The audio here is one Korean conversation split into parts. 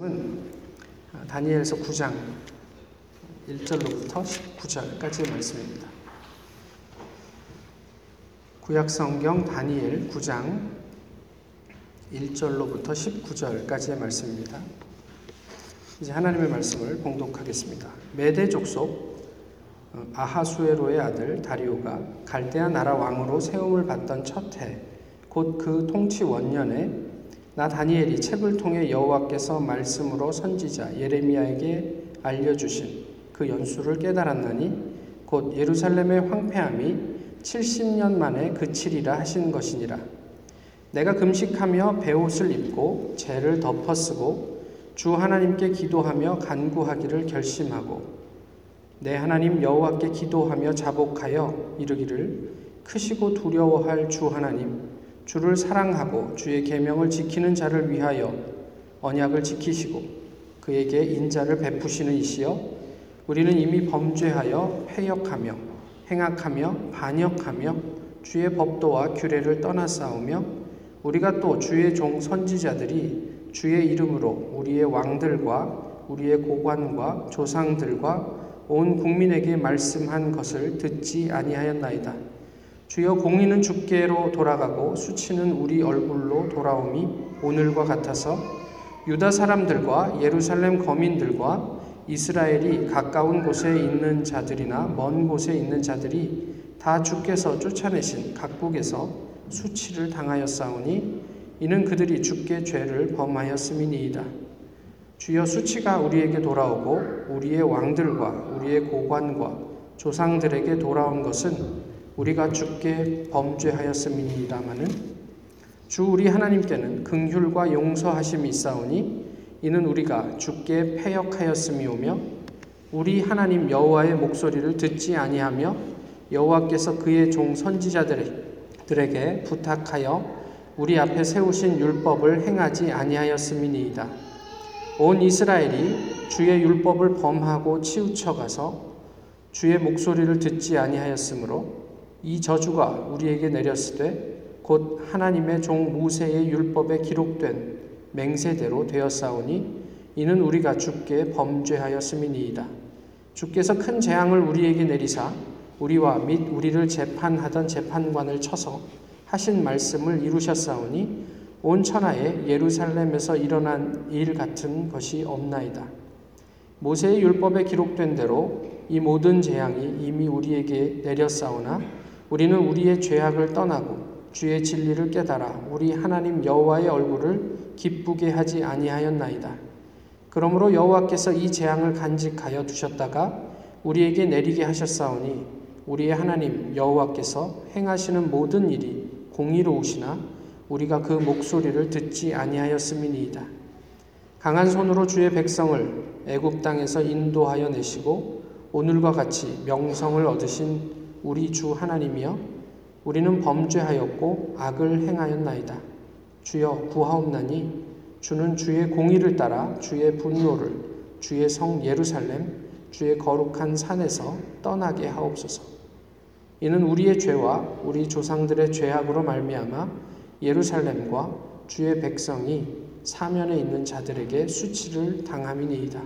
은 다니엘서 9장 1절로부터 19절까지의 말씀입니다. 구약 성경 다니엘 9장 1절로부터 19절까지의 말씀입니다. 이제 하나님의 말씀을 봉독하겠습니다. 메대 족속 어, 아하수에로의 아들 다리오가 갈대아 나라 왕으로 세움을 받던 첫 해, 곧 그 통치 원년에 나 다니엘이 책을 통해 여호와께서 말씀으로 선지자 예레미야에게 알려주신 그 연수를 깨달았나니 곧 예루살렘의 황폐함이 70년 만에 그치리라 하신 것이니라. 내가 금식하며 베옷을 입고 죄를 덮어쓰고 주 하나님께 기도하며 간구하기를 결심하고 내 하나님 여호와께 기도하며 자복하여 이르기를 크시고 두려워할 주 하나님 주를 사랑하고 주의 계명을 지키는 자를 위하여 언약을 지키시고 그에게 인자를 베푸시는 이시여 우리는 이미 범죄하여 패역하며 행악하며 반역하며 주의 법도와 규례를 떠나 싸우며 우리가 또 주의 종 선지자들이 주의 이름으로 우리의 왕들과 우리의 고관과 조상들과 온 국민에게 말씀한 것을 듣지 아니하였나이다. 주여 공의는 주께로 돌아가고 수치는 우리 얼굴로 돌아옴이 오늘과 같아서 유다 사람들과 예루살렘 거민들과 이스라엘이 가까운 곳에 있는 자들이나 먼 곳에 있는 자들이 다 주께서 쫓아내신 각국에서 수치를 당하였사오니 이는 그들이 주께 죄를 범하였음이니이다. 주여 수치가 우리에게 돌아오고 우리의 왕들과 우리의 고관과 조상들에게 돌아온 것은 우리가 주께 범죄하였음이니이다마는 주 우리 하나님께는 긍휼과 용서하심이 있사오니 이는 우리가 주께 패역하였음이오며 우리 하나님 여호와의 목소리를 듣지 아니하며 여호와께서 그의 종 선지자들에게 부탁하여 우리 앞에 세우신 율법을 행하지 아니하였음이니이다. 온 이스라엘이 주의 율법을 범하고 치우쳐 가서 주의 목소리를 듣지 아니하였으므로 이 저주가 우리에게 내렸으되 곧 하나님의 종 모세의 율법에 기록된 맹세대로 되었사오니 이는 우리가 주께 범죄하였음이니이다. 주께서 큰 재앙을 우리에게 내리사 우리와 및 우리를 재판하던 재판관을 쳐서 하신 말씀을 이루셨사오니 온 천하에 예루살렘에서 일어난 일 같은 것이 없나이다. 모세의 율법에 기록된 대로 이 모든 재앙이 이미 우리에게 내렸사오나 우리는 우리의 죄악을 떠나고 주의 진리를 깨달아 우리 하나님 여호와의 얼굴을 기쁘게 하지 아니하였나이다. 그러므로 여호와께서 이 재앙을 간직하여 두셨다가 우리에게 내리게 하셨사오니 우리의 하나님 여호와께서 행하시는 모든 일이 공의로우시나 우리가 그 목소리를 듣지 아니하였음이니이다. 강한 손으로 주의 백성을 애굽 땅에서 인도하여 내시고 오늘과 같이 명성을 얻으신 우리 주 하나님이여 우리는 범죄하였고 악을 행하였나이다. 주여 구하옵나니 주는 주의 공의를 따라 주의 분노를 주의 성 예루살렘 주의 거룩한 산에서 떠나게 하옵소서. 이는 우리의 죄와 우리 조상들의 죄악으로 말미암아 예루살렘과 주의 백성이 사면에 있는 자들에게 수치를 당함이니이다.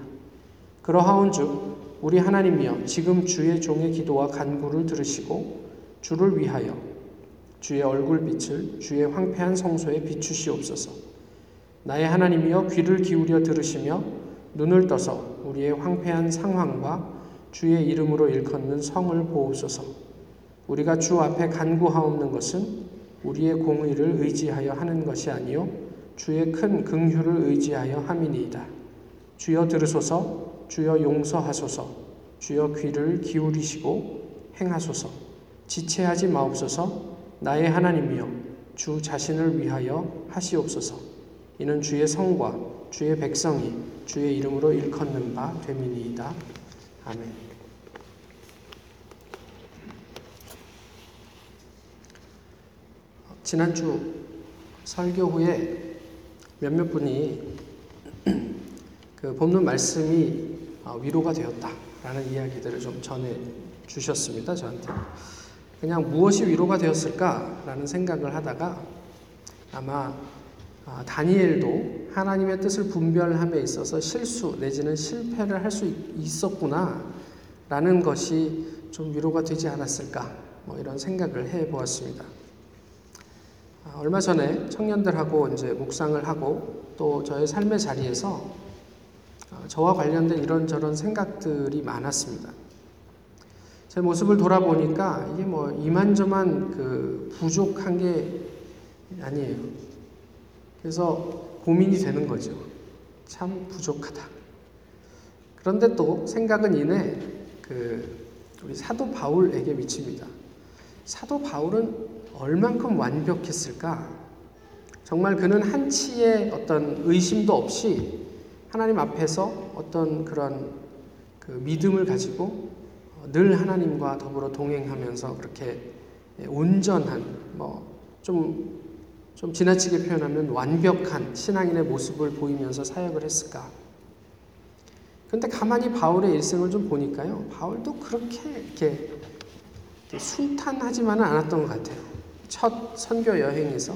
그러하온즉 우리 하나님이여 지금 주의 종의 기도와 간구를 들으시고 주를 위하여 주의 얼굴빛을 주의 황폐한 성소에 비추시옵소서. 나의 하나님이여 귀를 기울여 들으시며 눈을 떠서 우리의 황폐한 상황과 주의 이름으로 일컫는 성을 보옵소서. 우리가 주 앞에 간구하옵는 것은 우리의 공의를 의지하여 하는 것이 아니요 주의 큰 긍휼을 의지하여 함이니이다. 주여 들으소서 주여 용서하소서. 주여 귀를 기울이시고 행하소서. 지체하지 마옵소서. 나의 하나님이여 주 자신을 위하여 하시옵소서. 이는 주의 성과 주의 백성이 주의 이름으로 일컫는 바 됨이니이다. 아멘. 지난주 설교 후에 몇몇 분이 그 본문 말씀이 위로가 되었다라는 이야기들을 좀 전해 주셨습니다. 저한테. 그냥 무엇이 위로가 되었을까라는 생각을 하다가 아마 다니엘도 하나님의 뜻을 분별함에 있어서 실수 내지는 실패를 할 수 있었구나 라는 것이 좀 위로가 되지 않았을까 뭐 이런 생각을 해 보았습니다. 아, 얼마 전에 청년들하고 이제 묵상을 하고 또 저의 삶의 자리에서 어, 저와 관련된 이런저런 생각들이 많았습니다. 제 모습을 돌아보니까 이게 뭐 이만저만 그 부족한 게 아니에요. 그래서 고민이 되는 거죠. 참 부족하다. 그런데 또 생각은 이내 그 우리 사도 바울에게 미칩니다. 사도 바울은 얼만큼 완벽했을까? 정말 그는 한치의 어떤 의심도 없이 하나님 앞에서 어떤 그런 그 믿음을 가지고 늘 하나님과 더불어 동행하면서 그렇게 온전한 뭐좀 좀 지나치게 표현하면 완벽한 신앙인의 모습을 보이면서 사역을 했을까? 근데 가만히 바울의 일생을 좀 보니까요. 바울도 그렇게 이렇게 순탄하지만은 않았던 것 같아요. 첫 선교 여행에서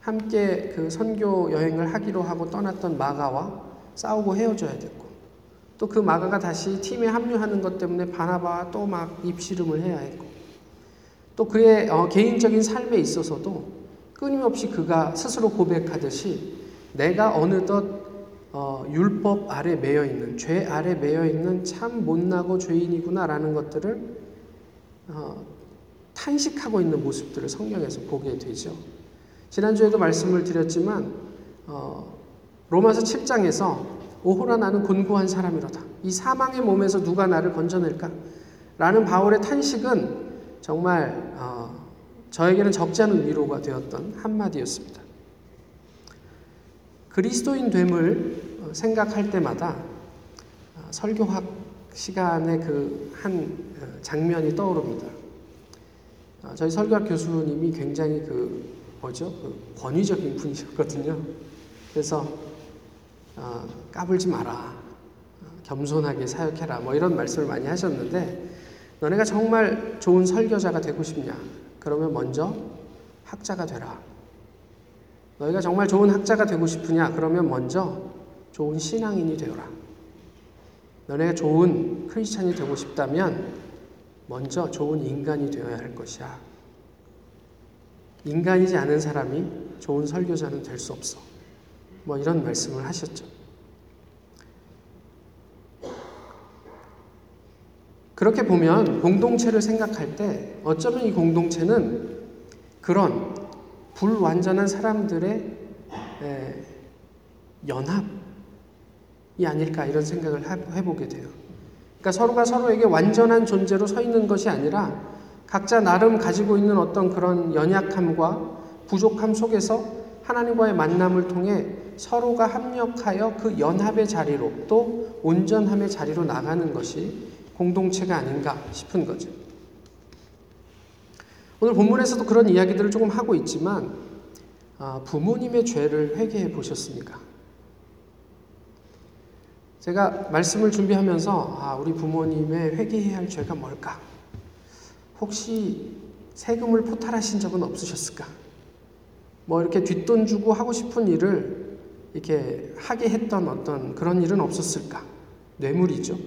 함께 그 선교 여행을 하기로 하고 떠났던 마가와 싸우고 헤어져야 됐고 또 그 마가가 다시 팀에 합류하는 것 때문에 바나바와 또 막 입씨름을 해야 했고 또 그의 어, 개인적인 삶에 있어서도 끊임없이 그가 스스로 고백하듯이 내가 어느덧 어, 율법 아래 매여 있는 죄 아래 매여 있는 참 못나고 죄인이구나라는 것들을 어, 탄식하고 있는 모습들을 성경에서 보게 되죠. 지난주에도 말씀을 드렸지만 어, 로마서 7장에서 오호라 나는 곤고한 사람이로다. 이 사망의 몸에서 누가 나를 건져낼까? 라는 바울의 탄식은 정말 어, 저에게는 적지 않은 위로가 되었던 한마디였습니다. 그리스도인 됨을 어, 생각할 때마다 어, 설교학 시간의 그한 어, 장면이 떠오릅니다. 저희 설교학 교수님이 굉장히 그 뭐죠? 그 권위적인 분이셨거든요. 그래서 까불지 마라. 겸손하게 사역해라. 뭐 이런 말씀을 많이 하셨는데 너네가 정말 좋은 설교자가 되고 싶냐? 그러면 먼저 학자가 되라. 너희가 정말 좋은 학자가 되고 싶으냐? 그러면 먼저 좋은 신앙인이 되어라. 너네가 좋은 크리스찬이 되고 싶다면 먼저 좋은 인간이 되어야 할 것이야. 인간이지 않은 사람이 좋은 설교자는 될 수 없어. 뭐 이런 말씀을 하셨죠. 그렇게 보면 공동체를 생각할 때 어쩌면 이 공동체는 그런 불완전한 사람들의 연합이 아닐까 이런 생각을 해보게 돼요. 그러니까 서로가 서로에게 완전한 존재로 서 있는 것이 아니라 각자 나름 가지고 있는 어떤 그런 연약함과 부족함 속에서 하나님과의 만남을 통해 서로가 합력하여 그 연합의 자리로 또 온전함의 자리로 나가는 것이 공동체가 아닌가 싶은 거죠. 오늘 본문에서도 그런 이야기들을 조금 하고 있지만 아, 부모님의 죄를 회개해 보셨습니까? 제가 말씀을 준비하면서 아, 우리 부모님의 회개해야 할 죄가 뭘까? 혹시 세금을 포탈하신 적은 없으셨을까? 뭐 이렇게 뒷돈 주고 하고 싶은 일을 이렇게 하게 했던 어떤 그런 일은 없었을까? 뇌물이죠.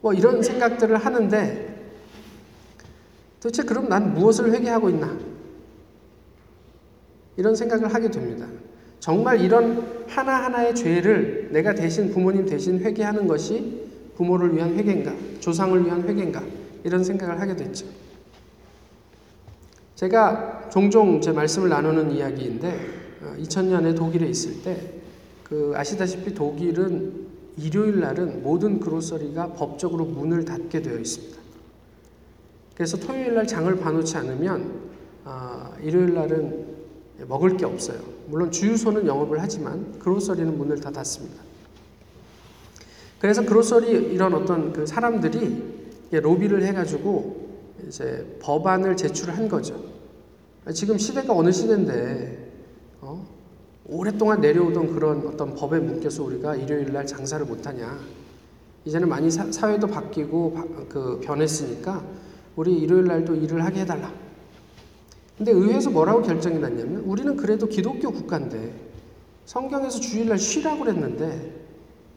뭐 이런 생각들을 하는데 도대체 그럼 난 무엇을 회개하고 있나? 이런 생각을 하게 됩니다. 정말 이런 하나하나의 죄를 내가 대신 부모님 대신 회개하는 것이 부모를 위한 회개인가? 조상을 위한 회개인가? 이런 생각을 하게 됐죠. 제가 종종 제 말씀을 나누는 이야기인데 2000년에 어, 독일에 있을 때 그 아시다시피 독일은 일요일 날은 모든 그로서리가 법적으로 문을 닫게 되어 있습니다. 그래서 토요일 날 장을 봐놓지 않으면 아, 일요일 날은 먹을 게 없어요. 물론 주유소는 영업을 하지만 그로서리는 문을 다 닫습니다. 그래서 그로서리 이런 어떤 그 사람들이 로비를 해가지고 이제 법안을 제출한 거죠. 지금 시대가 어느 시대인데 어? 오랫동안 내려오던 그런 어떤 법에 묶여서 우리가 일요일 날 장사를 못하냐. 이제는 많이 사, 회도 바뀌고 바, 그 변했으니까 우리 일요일 날도 일을 하게 해달라. 근데 의회에서 뭐라고 결정이 났냐면 우리는 그래도 기독교 국가인데 성경에서 주일날 쉬라고 그랬는데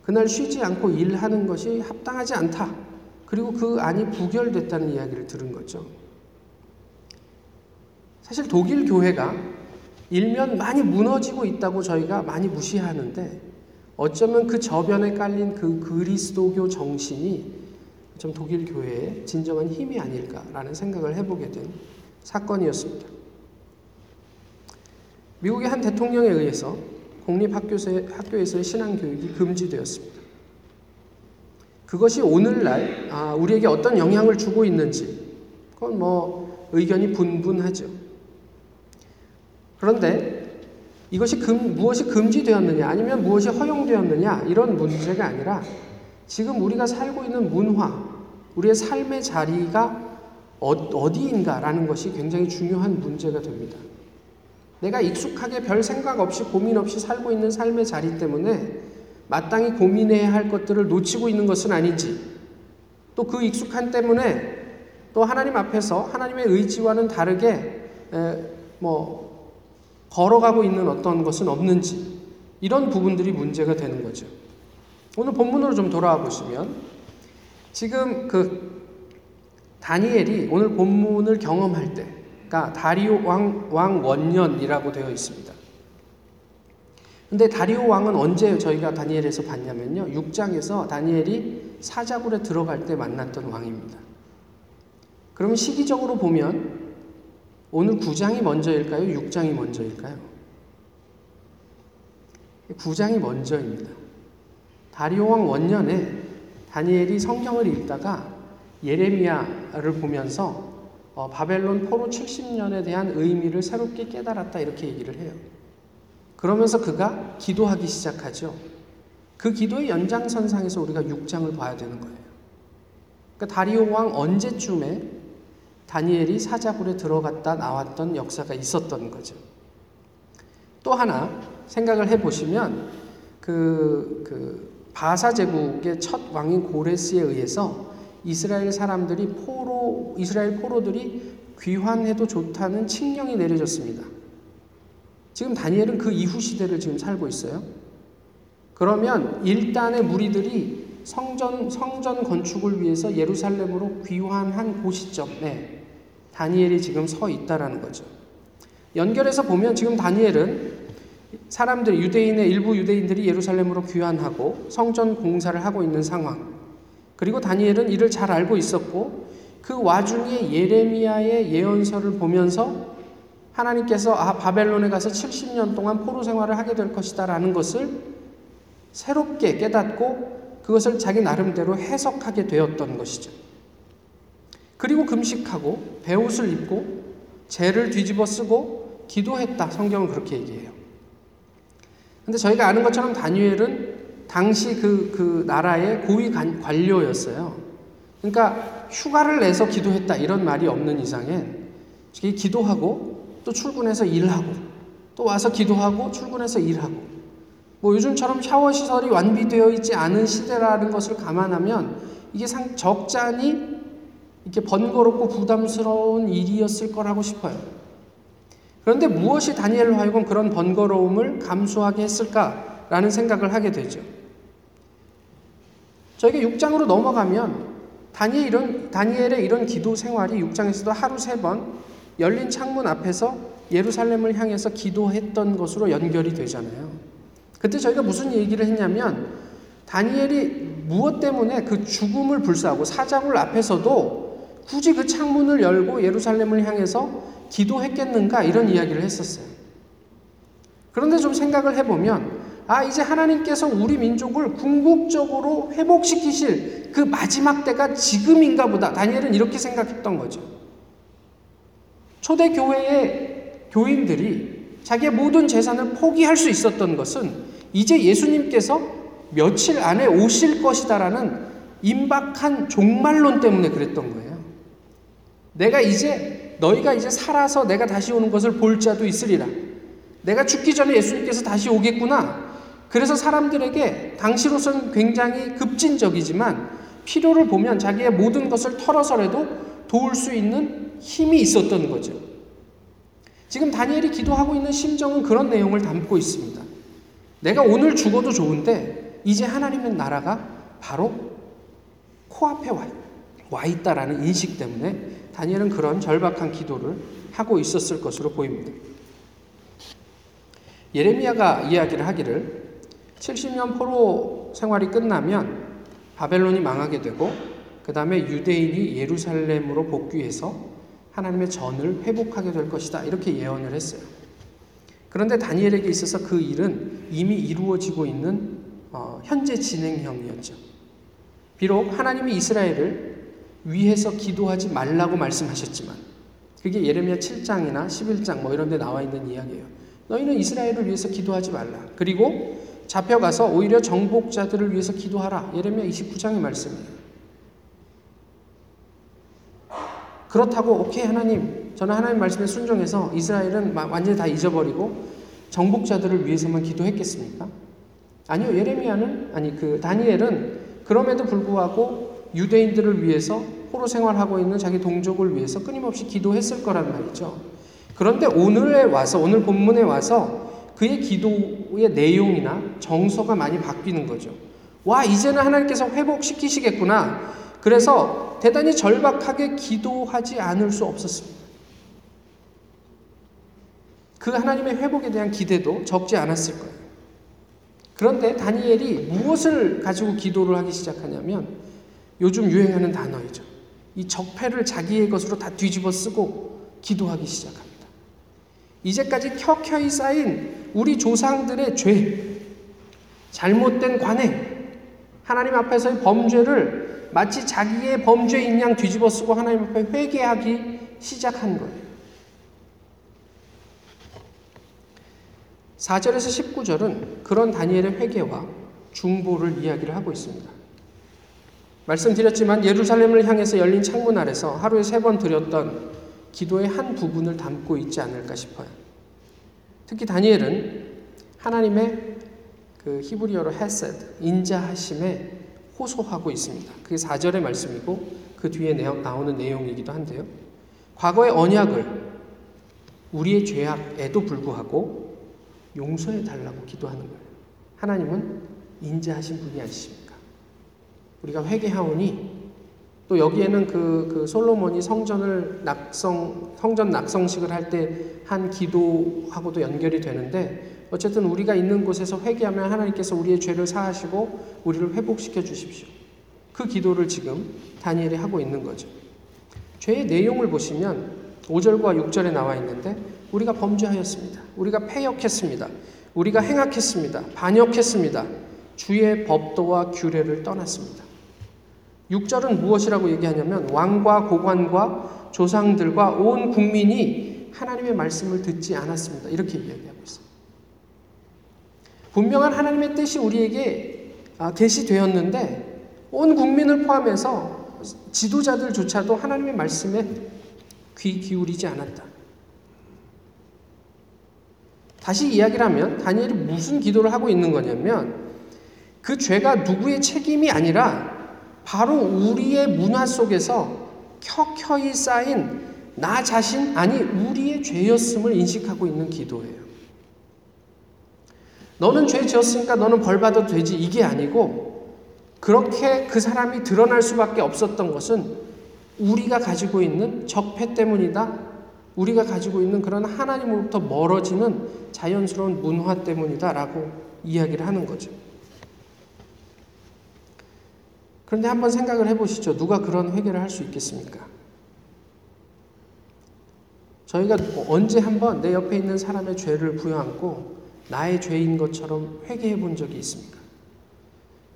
그날 쉬지 않고 일하는 것이 합당하지 않다. 그리고 그 안이 부결됐다는 이야기를 들은 거죠. 사실 독일 교회가 일면 많이 무너지고 있다고 저희가 많이 무시하는데 어쩌면 그 저변에 깔린 그 그리스도교 정신이 좀 독일 교회의 진정한 힘이 아닐까라는 생각을 해보게 된 사건이었습니다. 미국의 한 대통령에 의해서 공립학교에서의 신앙교육이 금지되었습니다. 그것이 오늘날 아, 우리에게 어떤 영향을 주고 있는지 그건 뭐 의견이 분분하죠. 그런데 이것이 금, 무엇이 금지되었느냐 아니면 무엇이 허용되었느냐 이런 문제가 아니라 지금 우리가 살고 있는 문화, 우리의 삶의 자리가 어, 어디인가라는 것이 굉장히 중요한 문제가 됩니다. 내가 익숙하게 별 생각 없이 고민 없이 살고 있는 삶의 자리 때문에 마땅히 고민해야 할 것들을 놓치고 있는 것은 아닌지 또 그 익숙한 때문에 또 하나님 앞에서 하나님의 의지와는 다르게 에, 뭐 걸어가고 있는 어떤 것은 없는지 이런 부분들이 문제가 되는 거죠. 오늘 본문으로 좀 돌아와 보시면 지금 그 다니엘이 오늘 본문을 경험할 때 그러니까 다리오 왕, 왕 원년이라고 되어 있습니다. 근데 다리오 왕은 언제 저희가 다니엘에서 봤냐면요. 6장에서 다니엘이 사자굴에 들어갈 때 만났던 왕입니다. 그러면 시기적으로 보면 오늘 9장이 먼저일까요? 6장이 먼저일까요? 9장이 먼저입니다. 다리오 왕 원년에 다니엘이 성경을 읽다가 예레미야를 보면서 어, 바벨론 포로 70년에 대한 의미를 새롭게 깨달았다 이렇게 얘기를 해요. 그러면서 그가 기도하기 시작하죠. 그 기도의 연장선상에서 우리가 6장을 봐야 되는 거예요. 그러니까 다리오 왕 언제쯤에 다니엘이 사자굴에 들어갔다 나왔던 역사가 있었던 거죠. 또 하나 생각을 해보시면 그, 그 바사 제국의 첫 왕인 고레스에 의해서 이스라엘 사람들이 포로 이스라엘 포로들이 귀환해도 좋다는 칙령이 내려졌습니다. 지금 다니엘은 그 이후 시대를 지금 살고 있어요. 그러면 일단의 무리들이 성전 성전 건축을 위해서 예루살렘으로 귀환한 그 시점에 다니엘이 지금 서 있다라는 거죠. 연결해서 보면 지금 다니엘은 사람들 유대인의 일부 유대인들이 예루살렘으로 귀환하고 성전 공사를 하고 있는 상황. 그리고 다니엘은 이를 잘 알고 있었고 그 와중에 예레미야의 예언서를 보면서 하나님께서 아 바벨론에 가서 70년 동안 포로 생활을 하게 될 것이다라는 것을 새롭게 깨닫고 그것을 자기 나름대로 해석하게 되었던 것이죠. 그리고 금식하고 배옷을 입고 죄를 뒤집어 쓰고 기도했다. 성경은 그렇게 얘기해요. 근데 저희가 아는 것처럼 다니엘은 당시 그, 그 나라의 고위 관료였어요. 그러니까 휴가를 내서 기도했다 이런 말이 없는 이상엔 기도하고 또 출근해서 일하고 또 와서 기도하고 출근해서 일하고 뭐 요즘처럼 샤워 시설이 완비되어 있지 않은 시대라는 것을 감안하면 이게 상 적잖이 이렇게 번거롭고 부담스러운 일이었을 거라고 싶어요. 그런데 무엇이 다니엘로 하여금 그런 번거로움을 감수하게 했을까라는 생각을 하게 되죠. 저희가 6장으로 넘어가면 다니엘 이런, 다니엘의 이런 기도 생활이 6장에서도 하루 세 번 열린 창문 앞에서 예루살렘을 향해서 기도했던 것으로 연결이 되잖아요. 그때 저희가 무슨 얘기를 했냐면 다니엘이 무엇 때문에 그 죽음을 불사하고 사자굴 앞에서도 굳이 그 창문을 열고 예루살렘을 향해서 기도했겠는가 이런 이야기를 했었어요. 그런데 좀 생각을 해보면 아, 이제 하나님께서 우리 민족을 궁극적으로 회복시키실 그 마지막 때가 지금인가 보다. 다니엘은 이렇게 생각했던 거죠. 초대 교회의 교인들이 자기의 모든 재산을 포기할 수 있었던 것은 이제 예수님께서 며칠 안에 오실 것이다라는 임박한 종말론 때문에 그랬던 거예요. 내가 이제 너희가 이제 살아서 내가 다시 오는 것을 볼 자도 있으리라. 내가 죽기 전에 예수님께서 다시 오겠구나. 그래서 사람들에게 당시로서는 굉장히 급진적이지만 필요를 보면 자기의 모든 것을 털어서라도 도울 수 있는 힘이 있었던 거죠. 지금 다니엘이 기도하고 있는 심정은 그런 내용을 담고 있습니다. 내가 오늘 죽어도 좋은데 이제 하나님의 나라가 바로 코앞에 와, 와 있다라는 인식 때문에 다니엘은 그런 절박한 기도를 하고 있었을 것으로 보입니다. 예레미야가 이야기를 하기를 70년 포로 생활이 끝나면 바벨론이 망하게 되고 그 다음에 유대인이 예루살렘으로 복귀해서 하나님의 전을 회복하게 될 것이다. 이렇게 예언을 했어요. 그런데 다니엘에게 있어서 그 일은 이미 이루어지고 있는 어, 현재 진행형이었죠. 비록 하나님이 이스라엘을 위해서 기도하지 말라고 말씀하셨지만 그게 예레미야 7장이나 11장 뭐 이런 데 나와 있는 이야기예요. 너희는 이스라엘을 위해서 기도하지 말라. 그리고 잡혀가서 오히려 정복자들을 위해서 기도하라. 예레미야 29장의 말씀이에요. 그렇다고 오케이 하나님 저는 하나님 말씀에 순종해서 이스라엘은 완전히 다 잊어버리고 정복자들을 위해서만 기도했겠습니까? 아니요 예레미야는 아니 그 다니엘은 그럼에도 불구하고 유대인들을 위해서 포로 생활하고 있는 자기 동족을 위해서 끊임없이 기도했을 거란 말이죠. 그런데 오늘에 와서 오늘 본문에 와서 그의 기도의 내용이나 정서가 많이 바뀌는 거죠. 와 이제는 하나님께서 회복시키시겠구나. 그래서 대단히 절박하게 기도하지 않을 수 없었습니다. 그 하나님의 회복에 대한 기대도 적지 않았을 거예요. 그런데 다니엘이 무엇을 가지고 기도를 하기 시작하냐면 요즘 유행하는 단어이죠. 이 적폐를 자기의 것으로 다 뒤집어 쓰고 기도하기 시작합니다. 이제까지 켜켜이 쌓인 우리 조상들의 죄, 잘못된 관행, 하나님 앞에서의 범죄를 마치 자기의 범죄인 양 뒤집어 쓰고 하나님 앞에 회개하기 시작한 거예요. 4절에서 19절은 그런 다니엘의 회개와 중보를 이야기를 하고 있습니다. 말씀드렸지만 예루살렘을 향해서 열린 창문 아래서 하루에 세 번 드렸던 기도의 한 부분을 담고 있지 않을까 싶어요. 특히 다니엘은 하나님의 그 히브리어로 헤세드, 인자하심에 호소하고 있습니다. 그게 4절의 말씀이고 그 뒤에 나오는 내용이기도 한데요. 과거의 언약을 우리의 죄악에도 불구하고 용서해 달라고 기도하는 거예요. 하나님은 인자하신 분이 아니십니까? 우리가 회개하오니 또 여기에는 그, 그 솔로몬이 성전을 낙성 성전 낙성식을 할 때 한 기도하고도 연결이 되는데 어쨌든 우리가 있는 곳에서 회개하면 하나님께서 우리의 죄를 사하시고 우리를 회복시켜 주십시오. 그 기도를 지금 다니엘이 하고 있는 거죠. 죄의 내용을 보시면 5절과 6절에 나와 있는데 우리가 범죄하였습니다. 우리가 패역했습니다. 우리가 행악했습니다. 반역했습니다. 주의 법도와 규례를 떠났습니다. 6절은 무엇이라고 얘기하냐면 왕과 고관과 조상들과 온 국민이 하나님의 말씀을 듣지 않았습니다. 이렇게 이야기하고 있어요. 분명한 하나님의 뜻이 우리에게 아, 계시되었는데 온 국민을 포함해서 지도자들조차도 하나님의 말씀에 귀 기울이지 않았다. 다시 이야기를 하면 다니엘이 무슨 기도를 하고 있는 거냐면 그 죄가 누구의 책임이 아니라 바로 우리의 문화 속에서 켜켜이 쌓인 나 자신, 아니, 우리의 죄였음을 인식하고 있는 기도예요. 너는 죄 지었으니까 너는 벌 받아도 되지. 이게 아니고, 그렇게 그 사람이 드러날 수밖에 없었던 것은 우리가 가지고 있는 적폐 때문이다. 우리가 가지고 있는 그런 하나님으로부터 멀어지는 자연스러운 문화 때문이다라고 이야기를 하는 거죠. 그런데 한번 생각을 해보시죠. 누가 그런 회개를 할 수 있겠습니까? 저희가 언제 한번 내 옆에 있는 사람의 죄를 부여안고 나의 죄인 것처럼 회개해 본 적이 있습니까?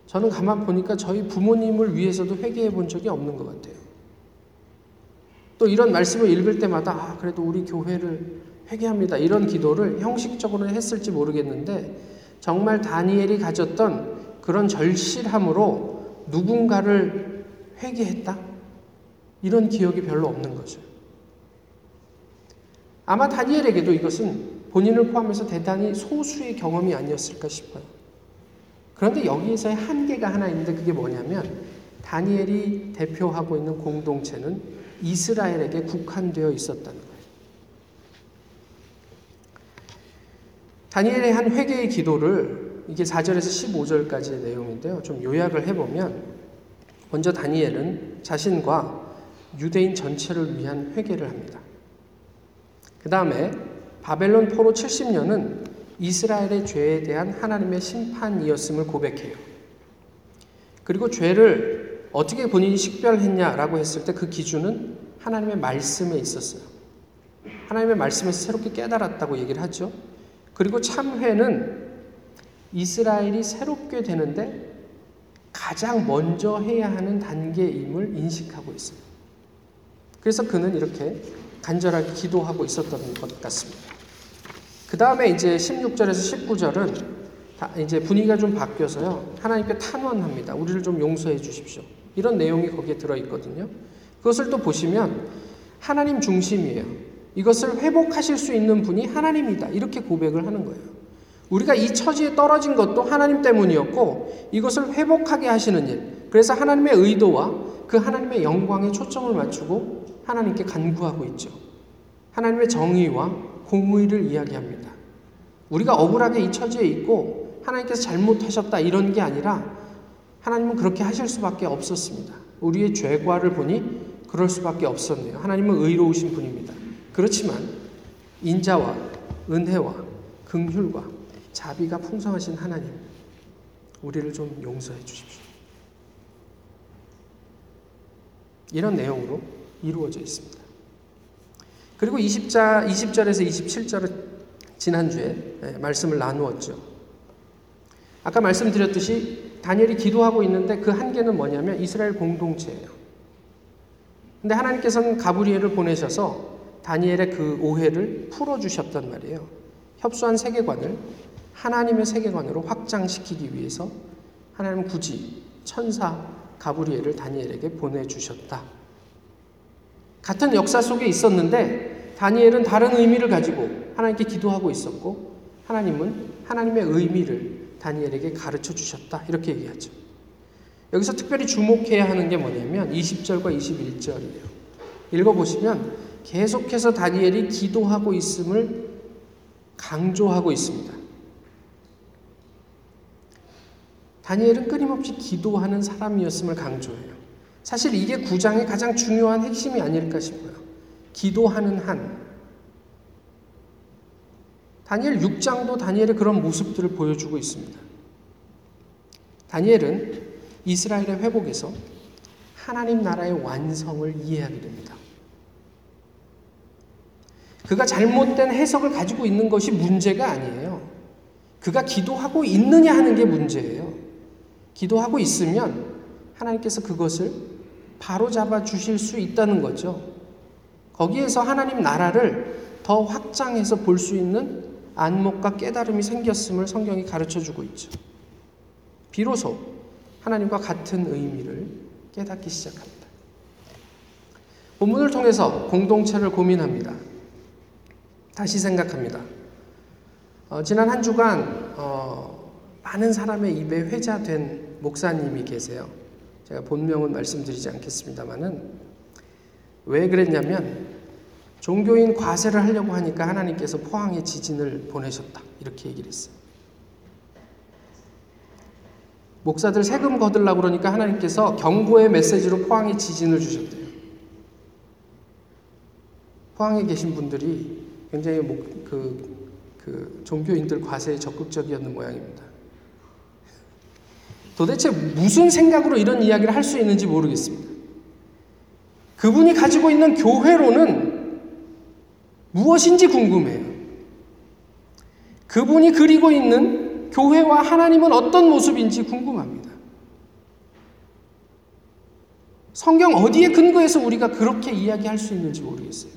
저는 가만 보니까 저희 부모님을 위해서도 회개해 본 적이 없는 것 같아요. 또 이런 말씀을 읽을 때마다 아, 그래도 우리 교회를 회개합니다. 이런 기도를 형식적으로는 했을지 모르겠는데 정말 다니엘이 가졌던 그런 절실함으로 누군가를 회개했다? 이런 기억이 별로 없는 거죠. 아마 다니엘에게도 이것은 본인을 포함해서 대단히 소수의 경험이 아니었을까 싶어요. 그런데 여기에서의 한계가 하나 있는데 그게 뭐냐면 다니엘이 대표하고 있는 공동체는 이스라엘에게 국한되어 있었다는 거예요. 다니엘의 한 회개의 기도를 이게 4절에서 15절까지의 내용인데요. 좀 요약을 해보면 먼저 다니엘은 자신과 유대인 전체를 위한 회개를 합니다. 그 다음에 바벨론 포로 70년은 이스라엘의 죄에 대한 하나님의 심판이었음을 고백해요. 그리고 죄를 어떻게 본인이 식별했냐라고 했을 때 그 기준은 하나님의 말씀에 있었어요. 하나님의 말씀에서 새롭게 깨달았다고 얘기를 하죠. 그리고 참회는 이스라엘이 새롭게 되는데 가장 먼저 해야 하는 단계임을 인식하고 있어요. 그래서 그는 이렇게 간절하게 기도하고 있었던 것 같습니다. 그 다음에 이제 16절에서 19절은 이제 분위기가 좀 바뀌어서요. 하나님께 탄원합니다. 우리를 좀 용서해 주십시오. 이런 내용이 거기에 들어 있거든요. 그것을 또 보시면 하나님 중심이에요. 이것을 회복하실 수 있는 분이 하나님이다. 이렇게 고백을 하는 거예요. 우리가 이 처지에 떨어진 것도 하나님 때문이었고 이것을 회복하게 하시는 일. 그래서 하나님의 의도와 그 하나님의 영광에 초점을 맞추고 하나님께 간구하고 있죠. 하나님의 정의와 공의를 이야기합니다. 우리가 억울하게 이 처지에 있고 하나님께서 잘못하셨다 이런 게 아니라 하나님은 그렇게 하실 수밖에 없었습니다. 우리의 죄과를 보니 그럴 수밖에 없었네요. 하나님은 의로우신 분입니다. 그렇지만 인자와 은혜와 긍휼과 자비가 풍성하신 하나님, 우리를 좀 용서해 주십시오. 이런 내용으로 이루어져 있습니다. 그리고 20자, 20절에서 27절은 지난주에 예, 말씀을 나누었죠. 아까 말씀드렸듯이 다니엘이 기도하고 있는데 그 한계는 뭐냐면 이스라엘 공동체예요. 근데 하나님께서는 가브리엘을 보내셔서 다니엘의 그 오해를 풀어주셨단 말이에요. 협소한 세계관을 하나님의 세계관으로 확장시키기 위해서 하나님은 굳이 천사 가브리엘을 다니엘에게 보내주셨다. 같은 역사 속에 있었는데 다니엘은 다른 의미를 가지고 하나님께 기도하고 있었고 하나님은 하나님의 의미를 다니엘에게 가르쳐 주셨다. 이렇게 얘기하죠. 여기서 특별히 주목해야 하는 게 뭐냐면 20절과 21절이에요. 읽어보시면 계속해서 다니엘이 기도하고 있음을 강조하고 있습니다. 다니엘은 끊임없이 기도하는 사람이었음을 강조해요. 사실 이게 구장의 가장 중요한 핵심이 아닐까 싶어요. 기도하는 한. 다니엘 6장도 다니엘의 그런 모습들을 보여주고 있습니다. 다니엘은 이스라엘의 회복에서 하나님 나라의 완성을 이해하게 됩니다. 그가 잘못된 해석을 가지고 있는 것이 문제가 아니에요. 그가 기도하고 있느냐 하는 게 문제예요. 기도하고 있으면 하나님께서 그것을 바로 잡아 주실 수 있다는 거죠. 거기에서 하나님 나라를 더 확장해서 볼 수 있는 안목과 깨달음이 생겼음을 성경이 가르쳐 주고 있죠. 비로소 하나님과 같은 의미를 깨닫기 시작합니다. 본문을 통해서 공동체를 고민합니다. 다시 생각합니다. 어, 지난 한 주간 어, 많은 사람의 입에 회자된 목사님이 계세요. 제가 본명은 말씀드리지 않겠습니다만은 왜 그랬냐면 종교인 과세를 하려고 하니까 하나님께서 포항에 지진을 보내셨다 이렇게 얘기를 했어요. 목사들 세금 거들라고 그러니까 하나님께서 경고의 메시지로 포항에 지진을 주셨대요. 포항에 계신 분들이 굉장히 목, 그, 그 종교인들 과세에 적극적이었는 모양입니다. 도대체 무슨 생각으로 이런 이야기를 할 수 있는지 모르겠습니다. 그분이 가지고 있는 교회로는 무엇인지 궁금해요. 그분이 그리고 있는 교회와 하나님은 어떤 모습인지 궁금합니다. 성경 어디에 근거해서 우리가 그렇게 이야기할 수 있는지 모르겠어요.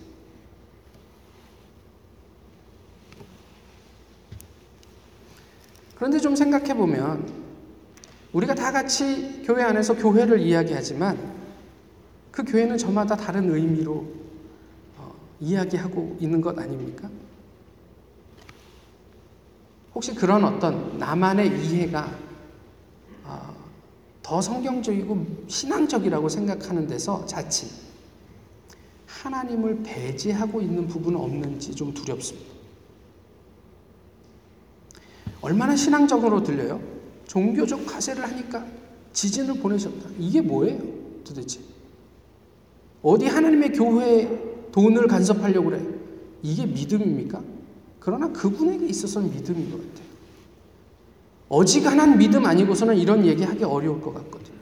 그런데 좀 생각해 보면 우리가 다 같이 교회 안에서 교회를 이야기하지만 그 교회는 저마다 다른 의미로 어, 이야기하고 있는 것 아닙니까? 혹시 그런 어떤 나만의 이해가 어, 더 성경적이고 신앙적이라고 생각하는 데서 자칫 하나님을 배제하고 있는 부분은 없는지 좀 두렵습니다. 얼마나 신앙적으로 들려요? 종교적 과세를 하니까 지진을 보내셨다. 이게 뭐예요? 도대체. 어디 하나님의 교회에 돈을 간섭하려고 그래. 이게 믿음입니까? 그러나 그분에게 있어서는 믿음인 것 같아요. 어지간한 믿음 아니고서는 이런 얘기하기 어려울 것 같거든요.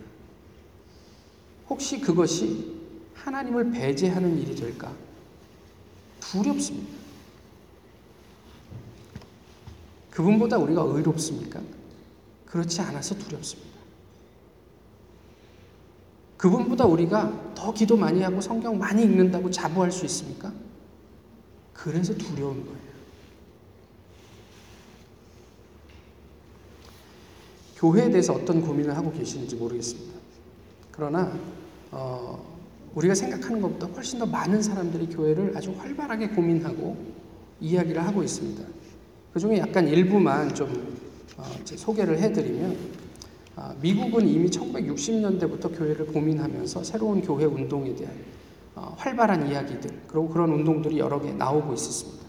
혹시 그것이 하나님을 배제하는 일이 될까? 두렵습니다. 그분보다 우리가 의롭습니까? 그렇지 않아서 두렵습니다. 그분보다 우리가 더 기도 많이 하고 성경 많이 읽는다고 자부할 수 있습니까? 그래서 두려운 거예요. 교회에 대해서 어떤 고민을 하고 계시는지 모르겠습니다. 그러나 어, 우리가 생각하는 것보다 훨씬 더 많은 사람들이 교회를 아주 활발하게 고민하고 이야기를 하고 있습니다. 그 중에 약간 일부만 좀 어, 소개를 해드리면 아, 미국은 이미 1960년대부터 교회를 고민하면서 새로운 교회 운동에 대한 어, 활발한 이야기들 그리고 그런 운동들이 여러 개 나오고 있었습니다.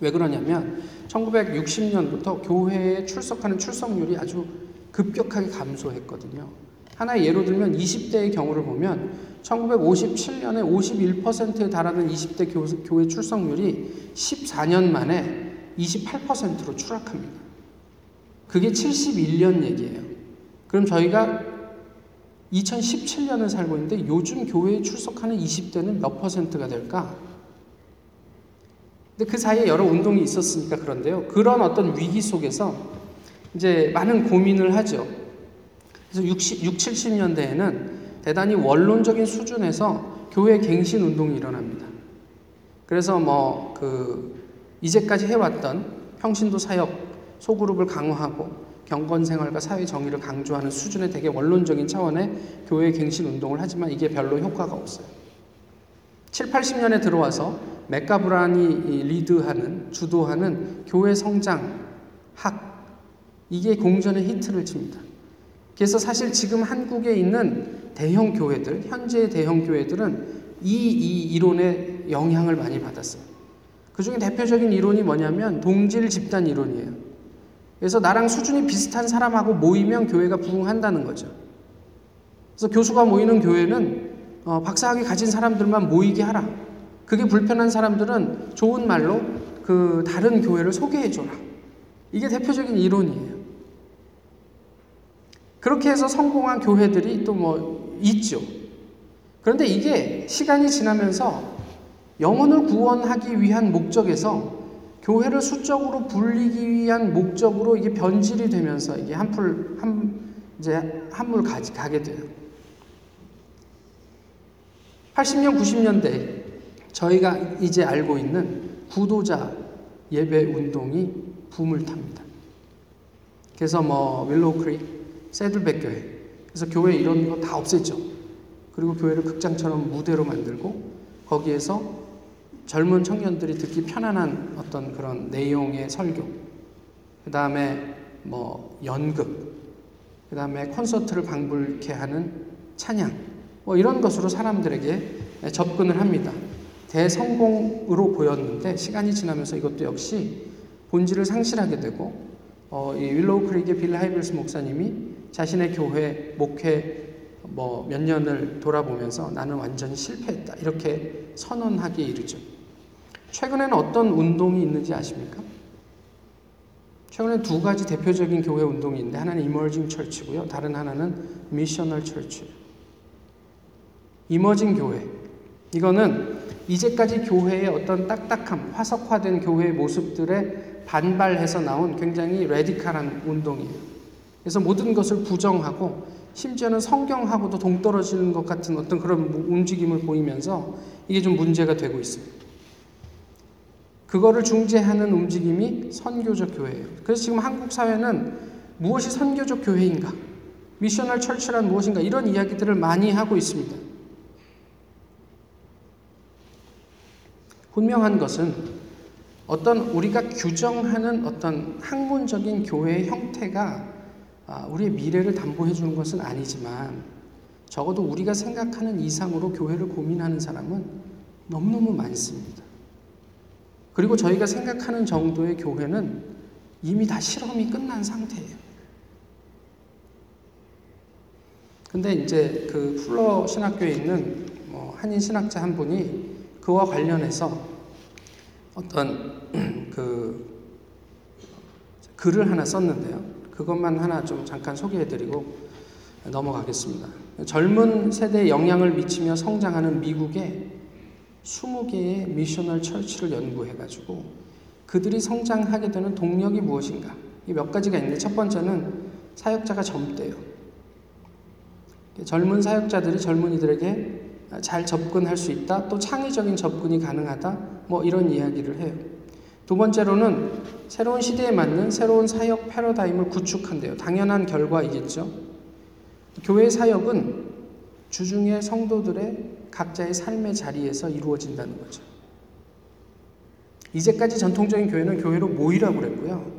왜 그러냐면 1960년부터 교회에 출석하는 출석률이 아주 급격하게 감소했거든요. 하나의 예로 들면 20대의 경우를 보면 1957년에 51%에 달하는 20대 교회 출석률이 14년 만에 28%로 추락합니다. 그게 71년 얘기예요. 그럼 저희가 2017년을 살고 있는데 요즘 교회에 출석하는 20대는 몇 퍼센트가 될까? 근데 그 사이에 여러 운동이 있었으니까 그런데요. 그런 어떤 위기 속에서 이제 많은 고민을 하죠. 그래서 60, 6, 70년대에는 대단히 원론적인 수준에서 교회 갱신 운동이 일어납니다. 그래서 뭐 그 이제까지 해왔던 평신도 사역 소그룹을 강화하고 경건 생활과 사회 정의를 강조하는 수준의 되게 원론적인 차원의 교회 갱신 운동을 하지만 이게 별로 효과가 없어요. 7, 80년에 들어와서 맥가브란이 리드하는 주도하는 교회 성장 학 이게 공전의 히트를 칩니다. 그래서 사실 지금 한국에 있는 대형 교회들, 현재의 대형 교회들은 이, 이 이론의 영향을 많이 받았어요. 그 중에 대표적인 이론이 뭐냐면 동질 집단 이론이에요. 그래서 나랑 수준이 비슷한 사람하고 모이면 교회가 부흥한다는 거죠. 그래서 교수가 모이는 교회는 어, 박사학위 가진 사람들만 모이게 하라. 그게 불편한 사람들은 좋은 말로 그 다른 교회를 소개해 줘라. 이게 대표적인 이론이에요. 그렇게 해서 성공한 교회들이 또 뭐 있죠. 그런데 이게 시간이 지나면서 영혼을 구원하기 위한 목적에서 교회를 수적으로 불리기 위한 목적으로 이게 변질이 되면서 이게 한풀 한 이제 한물 가지 가게 돼요. 80년 90년대 저희가 이제 알고 있는 구도자 예배 운동이 붐을 탑니다. 그래서 뭐 윌로우 크릭 새들백 교회. 그래서 교회 이런 거 다 없앴죠. 그리고 교회를 극장처럼 무대로 만들고 거기에서 젊은 청년들이 듣기 편안한 어떤 그런 내용의 설교. 그 다음에 뭐 연극. 그 다음에 콘서트를 방불케 하는 찬양. 뭐 이런 것으로 사람들에게 접근을 합니다. 대성공으로 보였는데 시간이 지나면서 이것도 역시 본질을 상실하게 되고 어, 이 윌로우 크릭의 빌 하이블스 목사님이 자신의 교회 목회 뭐 몇 년을 돌아보면서 나는 완전히 실패했다 이렇게 선언하기에 이르죠. 최근에는 어떤 운동이 있는지 아십니까? 최근에 두 가지 대표적인 교회 운동이 있는데 하나는 이머징 철치고요. 다른 하나는 미셔널 철치. 이머징 교회. 이거는 이제까지 교회의 어떤 딱딱함, 화석화된 교회의 모습들에 반발해서 나온 굉장히 레디칼한 운동이에요. 그래서 모든 것을 부정하고 심지어는 성경하고도 동떨어지는 것 같은 어떤 그런 움직임을 보이면서 이게 좀 문제가 되고 있습니다. 그거를 중재하는 움직임이 선교적 교회예요. 그래서 지금 한국 사회는 무엇이 선교적 교회인가? 미셔널 철치란 무엇인가? 이런 이야기들을 많이 하고 있습니다. 분명한 것은 어떤 우리가 규정하는 어떤 학문적인 교회의 형태가 아, 우리의 미래를 담보해 주는 것은 아니지만 적어도 우리가 생각하는 이상으로 교회를 고민하는 사람은 너무너무 많습니다. 그리고 저희가 생각하는 정도의 교회는 이미 다 실험이 끝난 상태예요. 근데 이제 그 플러 신학교에 있는 뭐 한인 신학자 한 분이 그와 관련해서 어떤 그 글을 하나 썼는데요. 그것만 하나 좀 잠깐 소개해드리고 넘어가겠습니다. 젊은 세대에 영향을 미치며 성장하는 미국의 20개의 미셔널 철치를 연구해가지고 그들이 성장하게 되는 동력이 무엇인가? 이몇 가지가 있는데 첫 번째는 사역자가 젊대요. 젊은 사역자들이 젊은이들에게 잘 접근할 수 있다, 또 창의적인 접근이 가능하다, 뭐 이런 이야기를 해요. 두 번째로는 새로운 시대에 맞는 새로운 사역 패러다임을 구축한대요. 당연한 결과이겠죠. 교회 사역은 주중의 성도들의 각자의 삶의 자리에서 이루어진다는 거죠. 이제까지 전통적인 교회는 교회로 모이라고 그랬고요.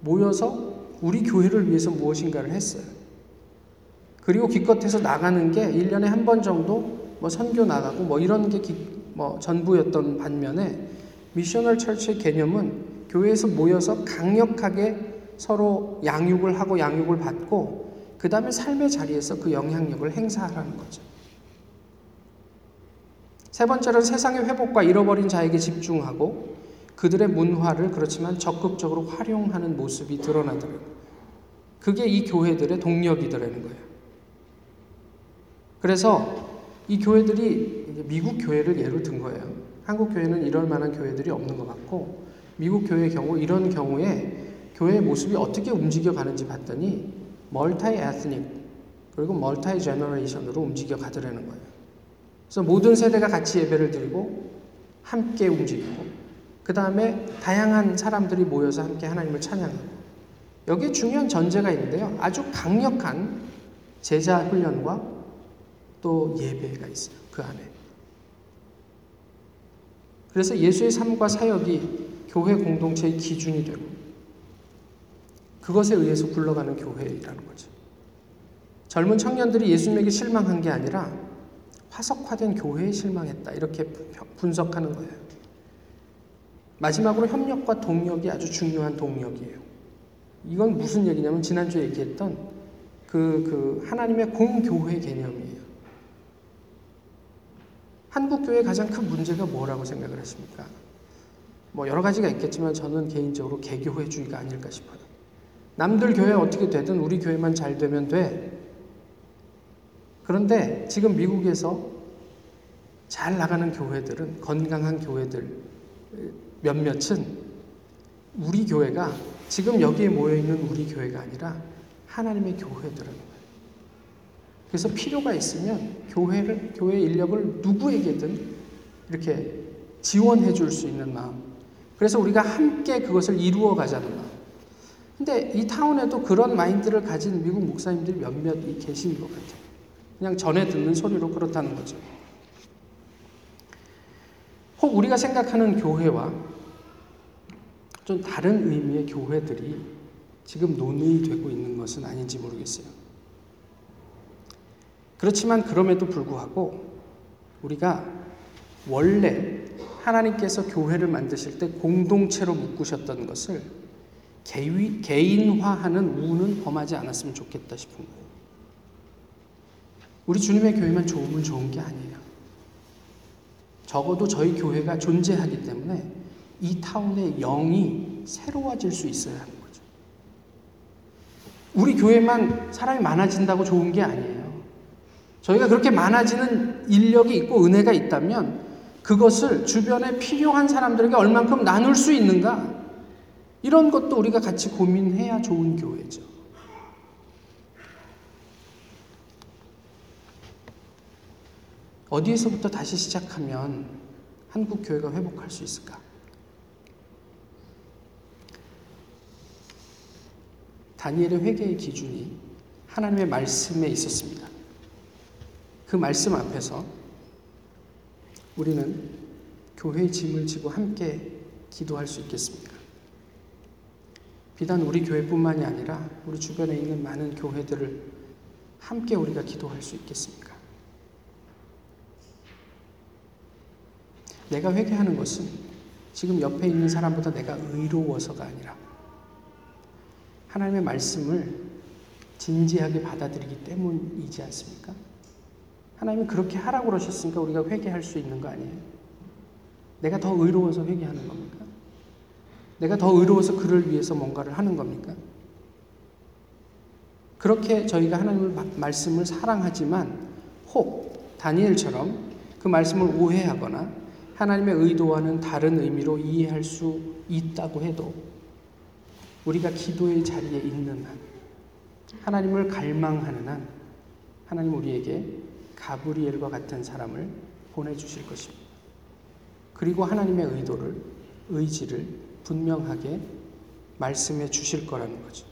모여서 우리 교회를 위해서 무엇인가를 했어요. 그리고 기껏해서 나가는 게 1년에 한 번 정도 뭐 선교 나가고 뭐 이런 게뭐 전부였던 반면에 미셔널 철치의 개념은 교회에서 모여서 강력하게 서로 양육을 하고 양육을 받고 그 다음에 삶의 자리에서 그 영향력을 행사하라는 거죠. 세 번째로는 세상의 회복과 잃어버린 자에게 집중하고 그들의 문화를 그렇지만 적극적으로 활용하는 모습이 드러나더라고요. 그게 이 교회들의 동력이더라는 거예요. 그래서 이 교회들이 미국 교회를 예로 든 거예요. 한국 교회는 이럴 만한 교회들이 없는 것 같고 미국 교회의 경우 이런 경우에 교회의 모습이 어떻게 움직여 가는지 봤더니 멀타이 에스닉 그리고 멀타이 제너레이션으로 움직여 가더라는 거예요. 그래서 모든 세대가 같이 예배를 드리고 함께 움직이고 그 다음에 다양한 사람들이 모여서 함께 하나님을 찬양하고 여기에 중요한 전제가 있는데요. 아주 강력한 제자 훈련과 또 예배가 있어요. 그 안에. 그래서 예수의 삶과 사역이 교회 공동체의 기준이 되고 그것에 의해서 굴러가는 교회라는 거죠. 젊은 청년들이 예수님에게 실망한 게 아니라 화석화된 교회에 실망했다. 이렇게 분석하는 거예요. 마지막으로 협력과 동력이 아주 중요한 동력이에요. 이건 무슨 얘기냐면 지난주에 얘기했던 그, 그 하나님의 공교회 개념이에요. 한국 교회의 가장 큰 문제가 뭐라고 생각을 하십니까? 뭐 여러 가지가 있겠지만 저는 개인적으로 개교회주의가 아닐까 싶어요. 남들 교회 어떻게 되든 우리 교회만 잘 되면 돼. 그런데 지금 미국에서 잘 나가는 교회들은 건강한 교회들 몇몇은 우리 교회가 지금 여기에 모여 있는 우리 교회가 아니라 하나님의 교회들은. 그래서 필요가 있으면 교회를 교회 인력을 누구에게든 이렇게 지원해 줄 수 있는 마음. 그래서 우리가 함께 그것을 이루어 가자는 마음. 근데 이 타운에도 그런 마인드를 가진 미국 목사님들이 몇몇 계신 것 같아요. 그냥 전에 듣는 소리로 그렇다는 거죠. 혹 우리가 생각하는 교회와 좀 다른 의미의 교회들이 지금 논의되고 있는 것은 아닌지 모르겠어요. 그렇지만 그럼에도 불구하고 우리가 원래 하나님께서 교회를 만드실 때 공동체로 묶으셨던 것을 개인화하는 우는 범하지 않았으면 좋겠다 싶은 거예요. 우리 주님의 교회만 좋으면 좋은 게 아니에요. 적어도 저희 교회가 존재하기 때문에 이 타운의 영이 새로워질 수 있어야 하는 거죠. 우리 교회만 사람이 많아진다고 좋은 게 아니에요. 저희가 그렇게 많아지는 인력이 있고 은혜가 있다면 그것을 주변에 필요한 사람들에게 얼만큼 나눌 수 있는가? 이런 것도 우리가 같이 고민해야 좋은 교회죠. 어디에서부터 다시 시작하면 한국 교회가 회복할 수 있을까? 다니엘의 회개의 기준이 하나님의 말씀에 있었습니다. 그 말씀 앞에서 우리는 교회의 짐을 지고 함께 기도할 수 있겠습니까? 비단 우리 교회뿐만이 아니라 우리 주변에 있는 많은 교회들을 함께 우리가 기도할 수 있겠습니까? 내가 회개하는 것은 지금 옆에 있는 사람보다 내가 의로워서가 아니라 하나님의 말씀을 진지하게 받아들이기 때문이지 않습니까? 하나님이 그렇게 하라고 그러셨으니까 우리가 회개할 수 있는 거 아니에요? 내가 더 의로워서 회개하는 겁니까? 내가 더 의로워서 그를 위해서 뭔가를 하는 겁니까? 그렇게 저희가 하나님의 말씀을 사랑하지만 혹 다니엘처럼 그 말씀을 오해하거나 하나님의 의도와는 다른 의미로 이해할 수 있다고 해도 우리가 기도의 자리에 있는 한 하나님을 갈망하는 한 하나님 우리에게 가브리엘과 같은 사람을 보내주실 것입니다. 그리고 하나님의 의도를 의지를 분명하게 말씀해 주실 거라는 거죠.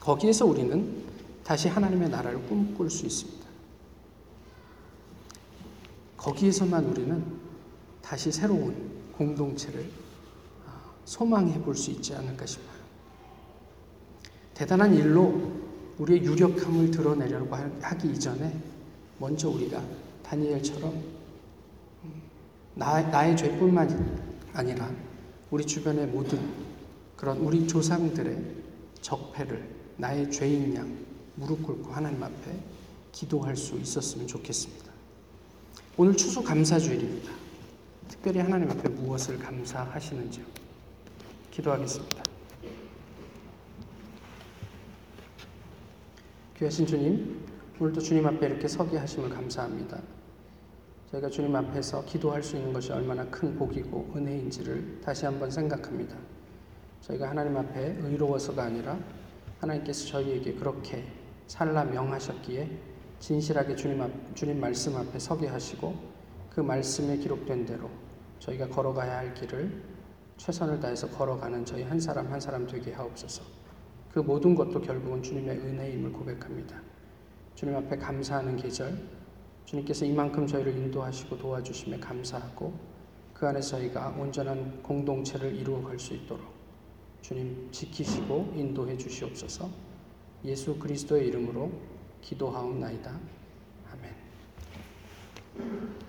거기에서 우리는 다시 하나님의 나라를 꿈꿀 수 있습니다. 거기에서만 우리는 다시 새로운 공동체를 소망해 볼 수 있지 않을까 싶어요. 대단한 일로 우리의 유력함을 드러내려고 하기 이전에 먼저 우리가 다니엘처럼 나, 나의 죄뿐만 아니라 우리 주변의 모든 그런 우리 조상들의 적폐를 나의 죄인 양 무릎 꿇고 하나님 앞에 기도할 수 있었으면 좋겠습니다. 오늘 추수 감사주일입니다. 특별히 하나님 앞에 무엇을 감사하시는지요? 기도하겠습니다. 귀하신 주님, 오늘도 주님 앞에 이렇게 서게 하심을 감사합니다. 저희가 주님 앞에서 기도할 수 있는 것이 얼마나 큰 복이고 은혜인지를 다시 한번 생각합니다. 저희가 하나님 앞에 의로워서가 아니라 하나님께서 저희에게 그렇게 살라 명하셨기에 진실하게 주님 앞, 주님 말씀 앞에 서게 하시고 그 말씀에 기록된 대로 저희가 걸어가야 할 길을 최선을 다해서 걸어가는 저희 한 사람 한 사람 되게 하옵소서. 그 모든 것도 결국은 주님의 은혜임을 고백합니다. 주님 앞에 감사하는 계절, 주님께서 이만큼 저희를 인도하시고 도와주심에 감사하고 그 안에서 저희가 온전한 공동체를 이루어 갈 수 있도록 주님 지키시고 인도해 주시옵소서. 예수 그리스도의 이름으로 기도하옵나이다. 아멘.